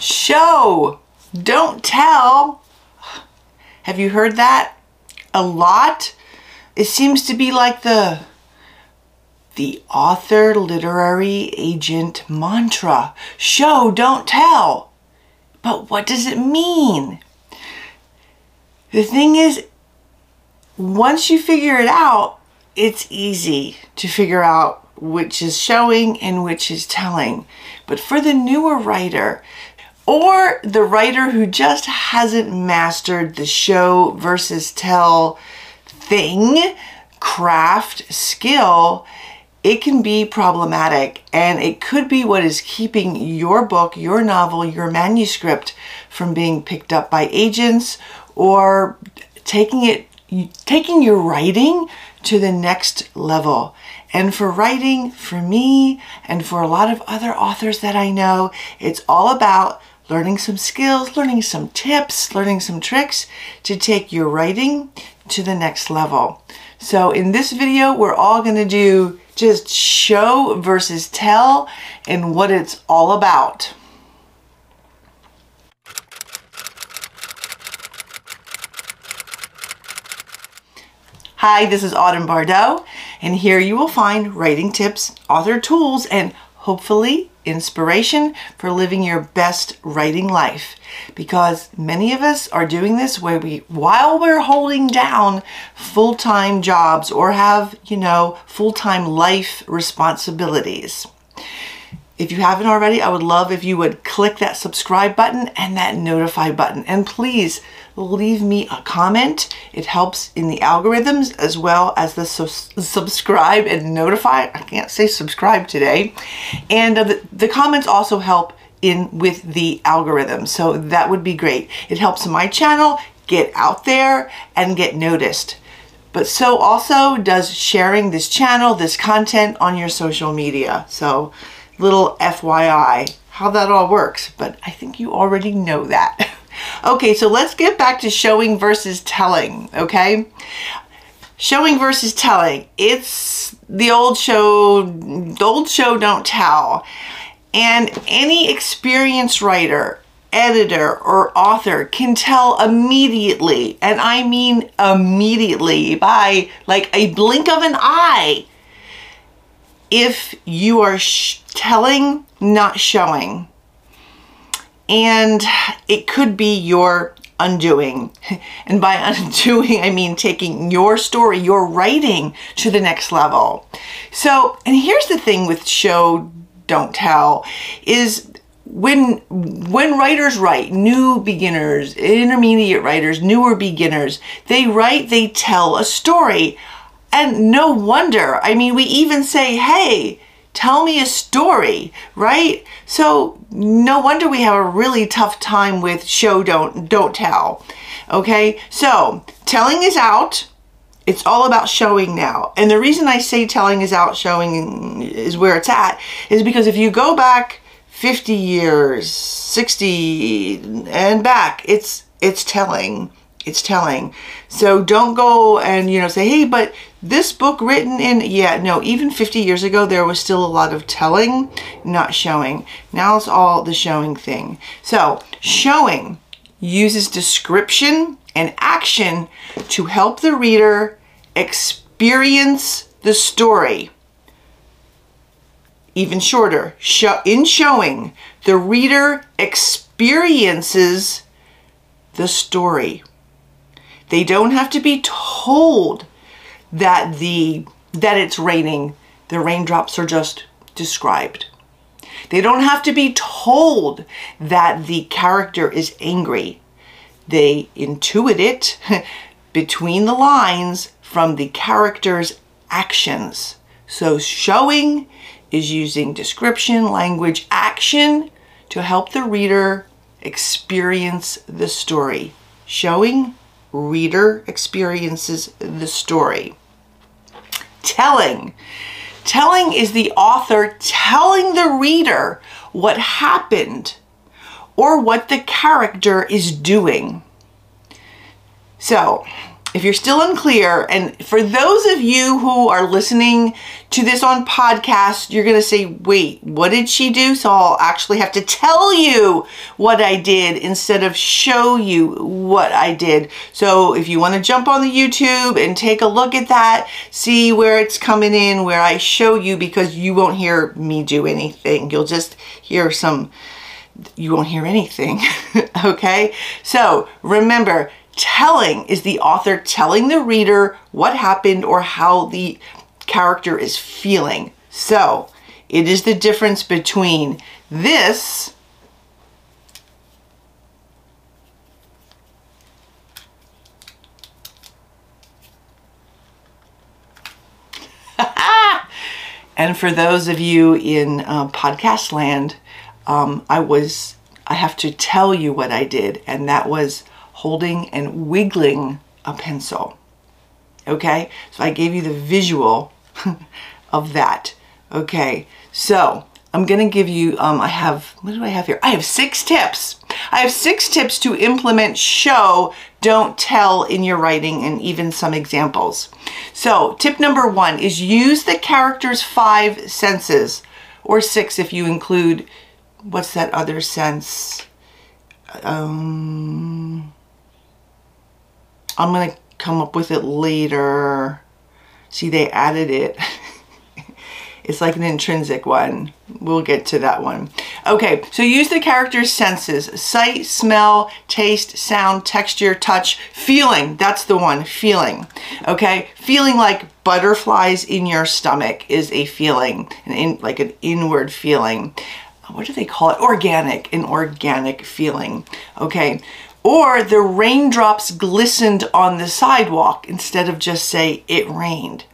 Show, don't tell. Have you heard that a lot? It seems to be like the the author literary agent mantra. Show, don't tell. But what does it mean? The thing is, once you figure it out, it's easy to figure out which is showing and which is telling. But for the newer writer, or the writer who just hasn't mastered the show versus tell thing, craft, skill, it can be problematic and it could be what is keeping your book, your novel, your manuscript from being picked up by agents or taking it taking your writing to the next level. And for writing, for me, and for a lot of other authors that I know, it's all about learning some skills, learning some tips, learning some tricks to take your writing to the next level. So in this video, we're all to do just show versus tell and what it's all about. Hi, this is Autumn Bardot, and here you will find writing tips, author tools, and hopefully inspiration for living your best writing life. Because many of us are doing this where we, while we're holding down full-time jobs or have, you know, full-time life responsibilities. If you haven't already, I would love if you would click that subscribe button and that notify button. And please leave me a comment. It helps in the algorithms as well as the su subscribe and notify. I can't say subscribe today. And uh, the, the comments also help in with the algorithm. So that would be great. It helps my channel get out there and get noticed. But so also does sharing this channel, this content on your social media. So little FYI how that all works, but I think you already know that. okay, so let's get back to showing versus telling, okay? Showing versus telling. It's the old show, the old show don't tell. And any experienced writer, editor, or author can tell immediately, and I mean immediately, by like a blink of an eye, if you are telling, not showing. And it could be your undoing. And by undoing, I mean taking your story, your writing to the next level. So, and here's the thing with show, don't tell, is when when writers write new beginners intermediate writers newer beginners they write they tell a story and no wonder. I mean, we even say, hey, tell me a story, right? So no wonder we have a really tough time with show, don't, don't tell. Okay, so telling is out. It's all about showing now. And the reason I say telling is out, showing is where it's at, is because if you go back 50 years, 60 and back, it's it's telling it's telling. So don't go and, you know, say, hey, but this book written in, yeah, no, even 50 years ago, there was still a lot of telling, not showing. Now it's all the showing thing. So showing uses description and action to help the reader experience the story. Even shorter, in showing, the reader experiences the story. They don't have to be told that the that it's raining. The raindrops are just described. They don't have to be told that the character is angry. They intuit it between the lines from the character's actions. So showing is using description, language, action to help the reader experience the story. Showing reader experiences the story. Telling. Telling is the author telling the reader what happened or what the character is doing. So, if you're still unclear, and for those of you who are listening to this on podcast, you're going to say, wait, what did she do? So I'll actually have to tell you what I did instead of show you what I did. So if you want to jump on the YouTube and take a look at that, see where it's coming in, where I show you, because you won't hear me do anything. You'll just hear some you won't hear anything. okay? So remember, telling is the author telling the reader what happened or how the character is feeling. So it is the difference between this and for those of you in uh, podcast land, um, I was, I have to tell you what I did, and that was holding and wiggling a pencil. Okay, so I gave you the visual of that. Okay, so I'm gonna give you, um, I have, what do I have here? I have six tips. I have six tips to implement show, don't tell in your writing and even some examples. So tip number one is use the character's five senses or six if you include, what's that other sense? Um, I'm going to come up with it later. See, they added it. it's like an intrinsic one. We'll get to that one. Okay, so use the character's senses. Sight, smell, taste, sound, texture, touch, feeling. That's the one, feeling. Okay, feeling like butterflies in your stomach is a feeling, an in, like an inward feeling. What do they call it? Organic, an organic feeling. Okay, or the raindrops glistened on the sidewalk instead of just say it rained.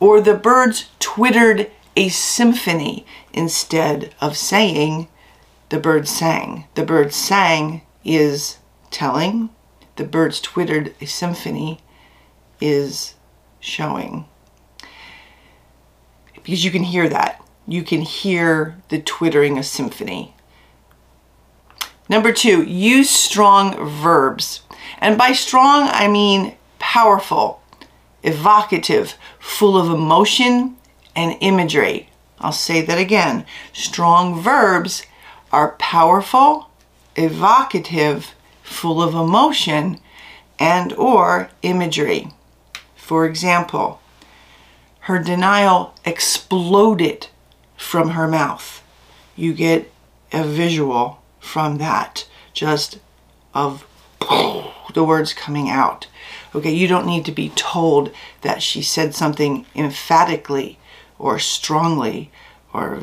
Or the birds twittered a symphony instead of saying the birds sang. The birds sang is telling. The birds twittered a symphony is showing. Because you can hear that. You can hear the twittering a symphony. Number two, use strong verbs. And by strong, I mean powerful, evocative, full of emotion and imagery. I'll say that again. Strong verbs are powerful, evocative, full of emotion and or imagery. For example, her denial exploded from her mouth. You get a visual from that, just of the words coming out. Okay, you don't need to be told that she said something emphatically or strongly or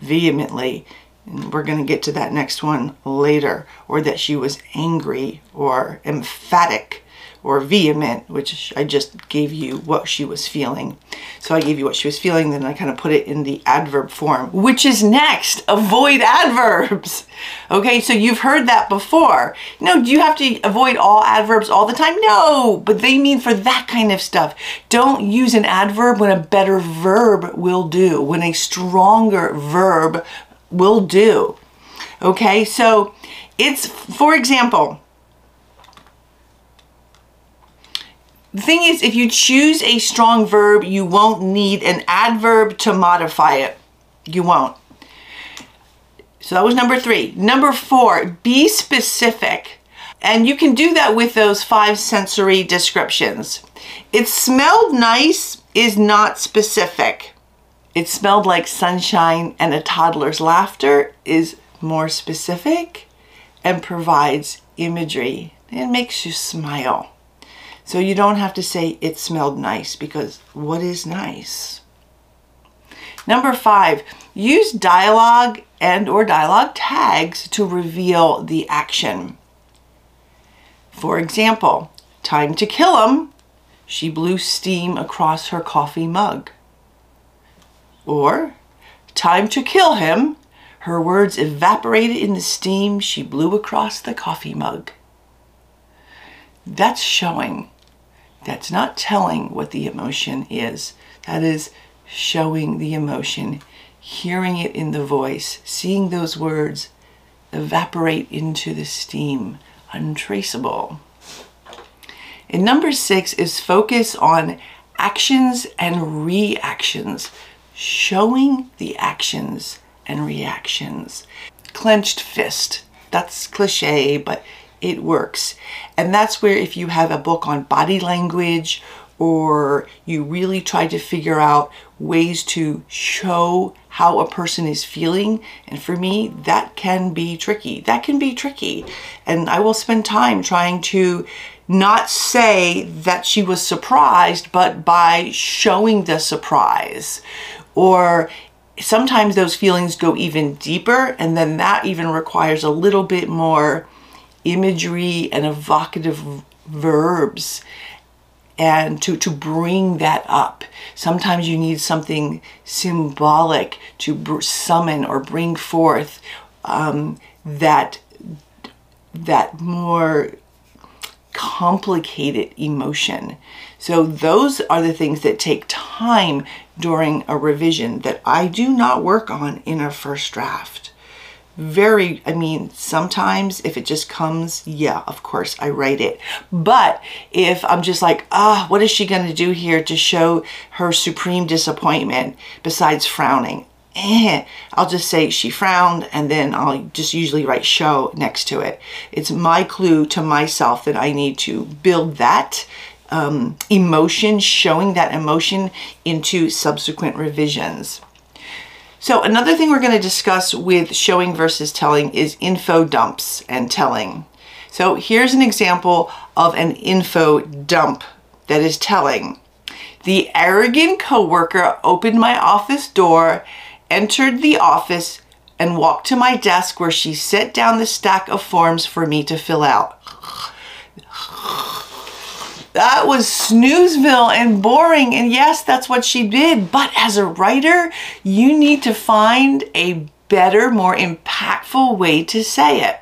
vehemently. And we're going to get to that next one later. Or that she was angry or emphatic or vehement, which I just gave you what she was feeling. So I gave you what she was feeling, then I kind of put it in the adverb form, which is next. Avoid adverbs. Okay, so you've heard that before. No, do you have to avoid all adverbs all the time? No, but they mean for that kind of stuff. Don't use an adverb when a better verb will do, when a stronger verb will do. Okay, so it's, for example, The thing is, if you choose a strong verb, you won't need an adverb to modify it. You won't. So that was number three. Number four, be specific. And you can do that with those five sensory descriptions. It smelled nice is not specific. It smelled like sunshine and a toddler's laughter is more specific and provides imagery. It makes you smile. So you don't have to say it smelled nice because what is nice? Number five, use dialogue and or dialogue tags to reveal the action. For example, time to kill him, she blew steam across her coffee mug. Or, time to kill him, her words evaporated in the steam she blew across the coffee mug. That's showing. That's not telling what the emotion is. That is showing the emotion, hearing it in the voice, seeing those words evaporate into the steam, untraceable. And number six is focus on actions and reactions, showing the actions and reactions. Clenched fist. That's cliche, but it works. And that's where if you have a book on body language or you really try to figure out ways to show how a person is feeling. And for me, that can be tricky. That can be tricky. And I will spend time trying to not say that she was surprised, but by showing the surprise. Or sometimes those feelings go even deeper, and then that even requires a little bit more imagery and evocative verbs and to, to bring that up. Sometimes you need something symbolic to summon or bring forth um, that that more complicated emotion. So those are the things that take time during a revision that I do not work on in a first draft very, I mean, sometimes if it just comes, yeah, of course I write it. But if I'm just like, ah, what is she going to do here to show her supreme disappointment besides frowning? Eh, I'll just say she frowned and then I'll just usually write show next to it. It's my clue to myself that I need to build that um, emotion, showing that emotion into subsequent revisions. So another thing we're going to discuss with showing versus telling is info dumps and telling. So here's an example of an info dump that is telling. The arrogant coworker opened my office door, entered the office, and walked to my desk where she set down the stack of forms for me to fill out. That was snoozeville and boring. And yes, that's what she did. But as a writer, you need to find a better, more impactful way to say it.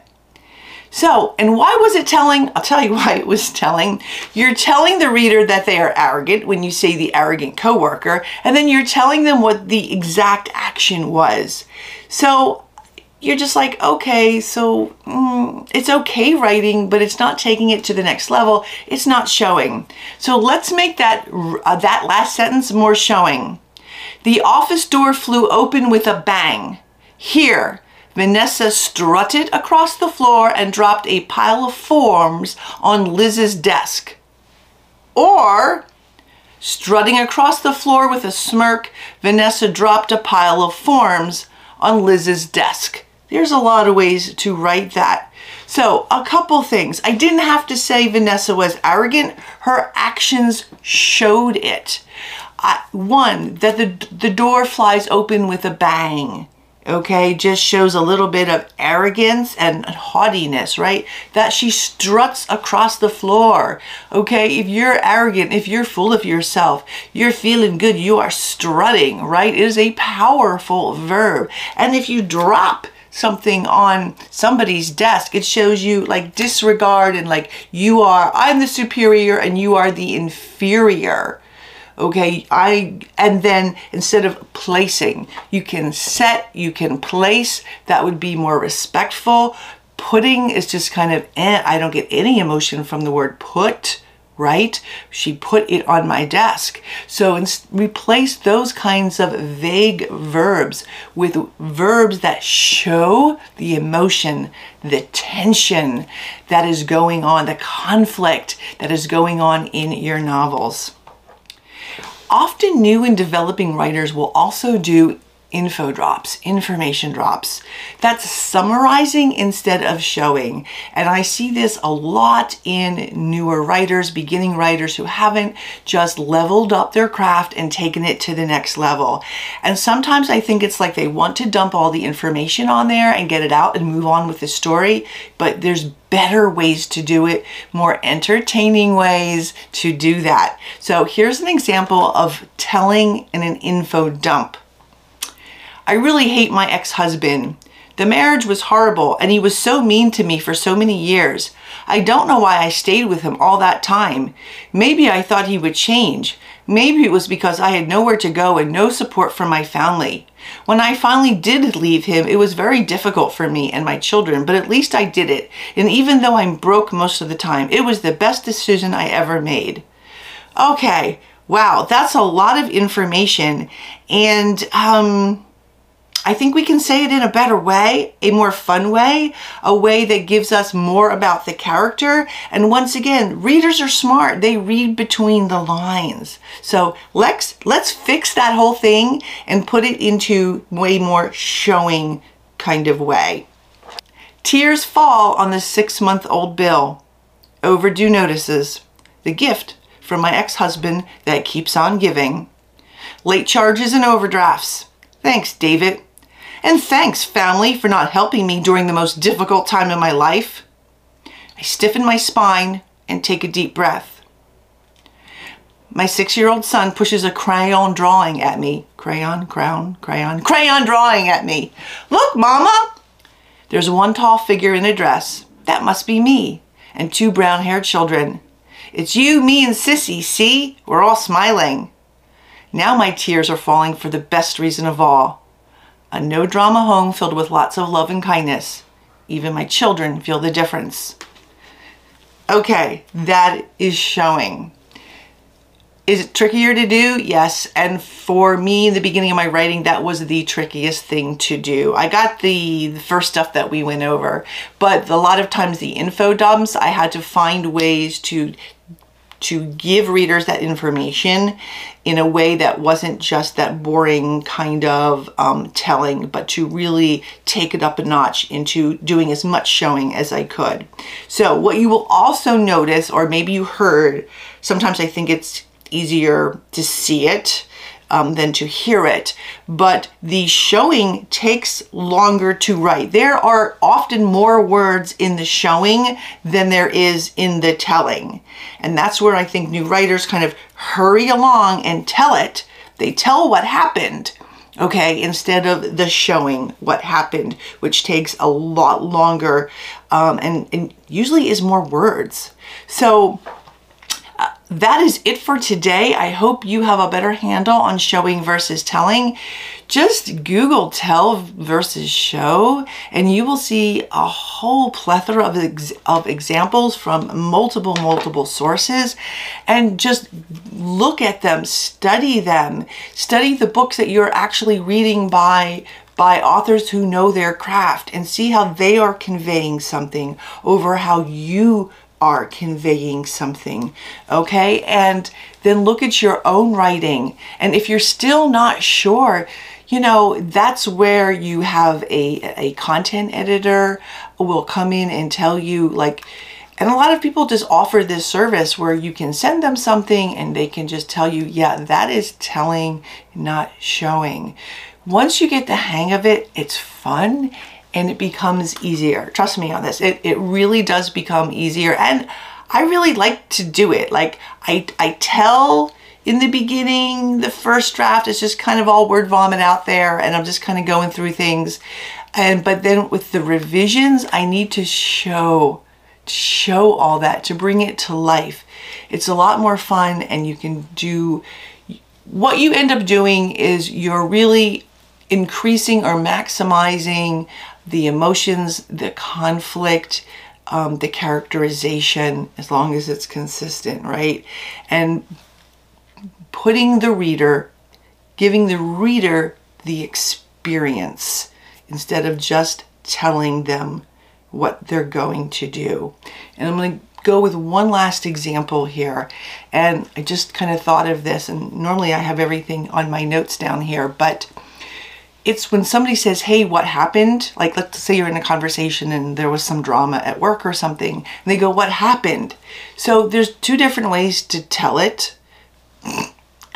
So, and why was it telling? I'll tell you why it was telling. You're telling the reader that they are arrogant when you say the arrogant coworker, and then you're telling them what the exact action was. So, you're just like, okay, so mm, it's okay writing, but it's not taking it to the next level. It's not showing. So let's make that uh, that last sentence more showing. The office door flew open with a bang. Here, Vanessa strutted across the floor and dropped a pile of forms on Liz's desk. Or, strutting across the floor with a smirk, Vanessa dropped a pile of forms on Liz's desk. There's a lot of ways to write that. So, a couple things. I didn't have to say Vanessa was arrogant. Her actions showed it. Uh, one, that the, the door flies open with a bang. Okay, just shows a little bit of arrogance and haughtiness, right? That she struts across the floor. Okay, if you're arrogant, if you're full of yourself, you're feeling good, you are strutting, right? It is a powerful verb. And if you drop, something on somebody's desk, it shows you like disregard and like you are, I'm the superior and you are the inferior. Okay, I, and then instead of placing, you can set, you can place, that would be more respectful. Putting is just kind of, eh, I don't get any emotion from the word put right? She put it on my desk. So replace those kinds of vague verbs with verbs that show the emotion, the tension that is going on, the conflict that is going on in your novels. Often new and developing writers will also do info drops, information drops. That's summarizing instead of showing. And I see this a lot in newer writers, beginning writers who haven't just leveled up their craft and taken it to the next level. And sometimes I think it's like they want to dump all the information on there and get it out and move on with the story, but there's better ways to do it, more entertaining ways to do that. So here's an example of telling in an info dump. I really hate my ex-husband. The marriage was horrible and he was so mean to me for so many years. I don't know why I stayed with him all that time. Maybe I thought he would change. Maybe it was because I had nowhere to go and no support from my family. When I finally did leave him, it was very difficult for me and my children, but at least I did it. And even though I'm broke most of the time, it was the best decision I ever made. Okay, wow, that's a lot of information. And, um, I think we can say it in a better way, a more fun way, a way that gives us more about the character. And once again, readers are smart. They read between the lines. So let's, let's fix that whole thing and put it into way more showing kind of way. Tears fall on the six month old bill. Overdue notices. The gift from my ex-husband that keeps on giving. Late charges and overdrafts. Thanks, David. And thanks, family, for not helping me during the most difficult time in my life. I stiffen my spine and take a deep breath. My six-year-old son pushes a crayon drawing at me. Crayon, crayon, crayon, crayon drawing at me. Look, Mama! There's one tall figure in a dress. That must be me. And two brown-haired children. It's you, me, and Sissy, see? We're all smiling. Now my tears are falling for the best reason of all. A no drama home filled with lots of love and kindness. Even my children feel the difference. Okay, that is showing. Is it trickier to do? Yes. And for me, in the beginning of my writing, that was the trickiest thing to do. I got the, the first stuff that we went over, but a lot of times the info dumps, I had to find ways to to give readers that information in a way that wasn't just that boring kind of um, telling, but to really take it up a notch into doing as much showing as I could. So what you will also notice, or maybe you heard, sometimes I think it's easier to see it um, than to hear it. But the showing takes longer to write. There are often more words in the showing than there is in the telling. And that's where I think new writers kind of hurry along and tell it. They tell what happened, okay, instead of the showing what happened, which takes a lot longer um, and, and usually is more words. So that is it for today. I hope you have a better handle on showing versus telling. Just Google tell versus show and you will see a whole plethora of, ex of examples from multiple, multiple sources and just look at them, study them, study the books that you're actually reading by by authors who know their craft and see how they are conveying something over how you are conveying something, okay? And then look at your own writing. And if you're still not sure, you know, that's where you have a, a content editor will come in and tell you like, and a lot of people just offer this service where you can send them something and they can just tell you, yeah, that is telling, not showing. Once you get the hang of it, it's fun and it becomes easier. Trust me on this. It, it really does become easier. And I really like to do it. Like I, I tell in the beginning, the first draft is just kind of all word vomit out there and I'm just kind of going through things. And, but then with the revisions, I need to show, show all that to bring it to life. It's a lot more fun and you can do, what you end up doing is you're really increasing or maximizing the emotions, the conflict, um, the characterization, as long as it's consistent, right? And putting the reader, giving the reader the experience instead of just telling them what they're going to do. And I'm going to go with one last example here. And I just kind of thought of this, and normally I have everything on my notes down here, but it's when somebody says, hey, what happened? Like, let's say you're in a conversation and there was some drama at work or something, and they go, what happened? So there's two different ways to tell it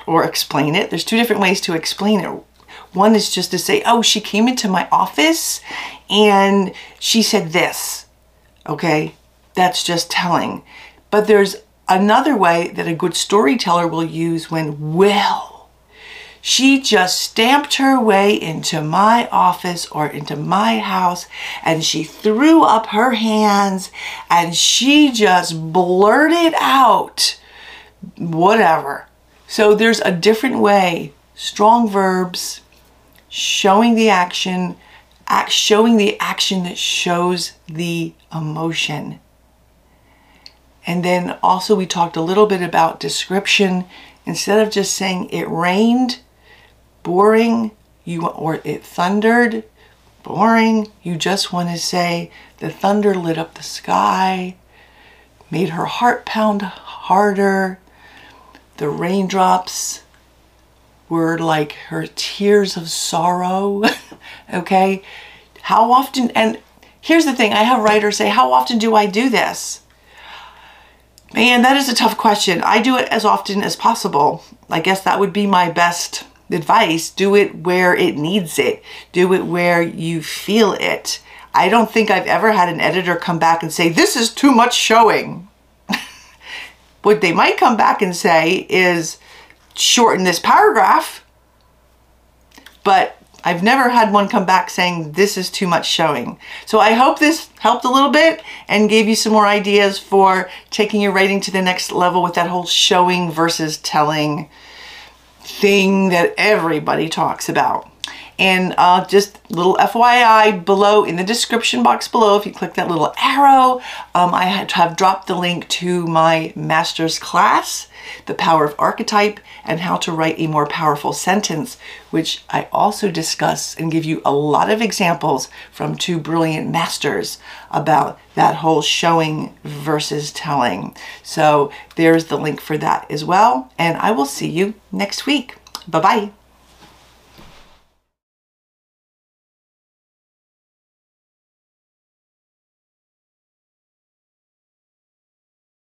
or explain it. There's two different ways to explain it. One is just to say, oh, she came into my office and she said this. Okay, that's just telling. But there's another way that a good storyteller will use when, well, she just stamped her way into my office or into my house and she threw up her hands and she just blurted out whatever. So there's a different way, strong verbs, showing the action, act, showing the action that shows the emotion. And then also we talked a little bit about description. Instead of just saying it rained, boring, you or it thundered, boring, you just want to say the thunder lit up the sky, made her heart pound harder. The raindrops were like her tears of sorrow. okay? How often, and here's the thing I have writers say, How often do I do this? Man, that is a tough question. I do it as often as possible. I guess that would be my best advice. Do it where it needs it, do it where you feel it. I don't think I've ever had an editor come back and say, This is too much showing. what they might come back and say is, Shorten this paragraph. But I've never had one come back saying this is too much showing. So I hope this helped a little bit and gave you some more ideas for taking your writing to the next level with that whole showing versus telling thing that everybody talks about. And uh, just little FYI below in the description box below, if you click that little arrow, um, I have dropped the link to my master's class, The Power of Archetype, and how to write a more powerful sentence, which I also discuss and give you a lot of examples from two brilliant masters about that whole showing versus telling. So there's the link for that as well. And I will see you next week. Bye-bye.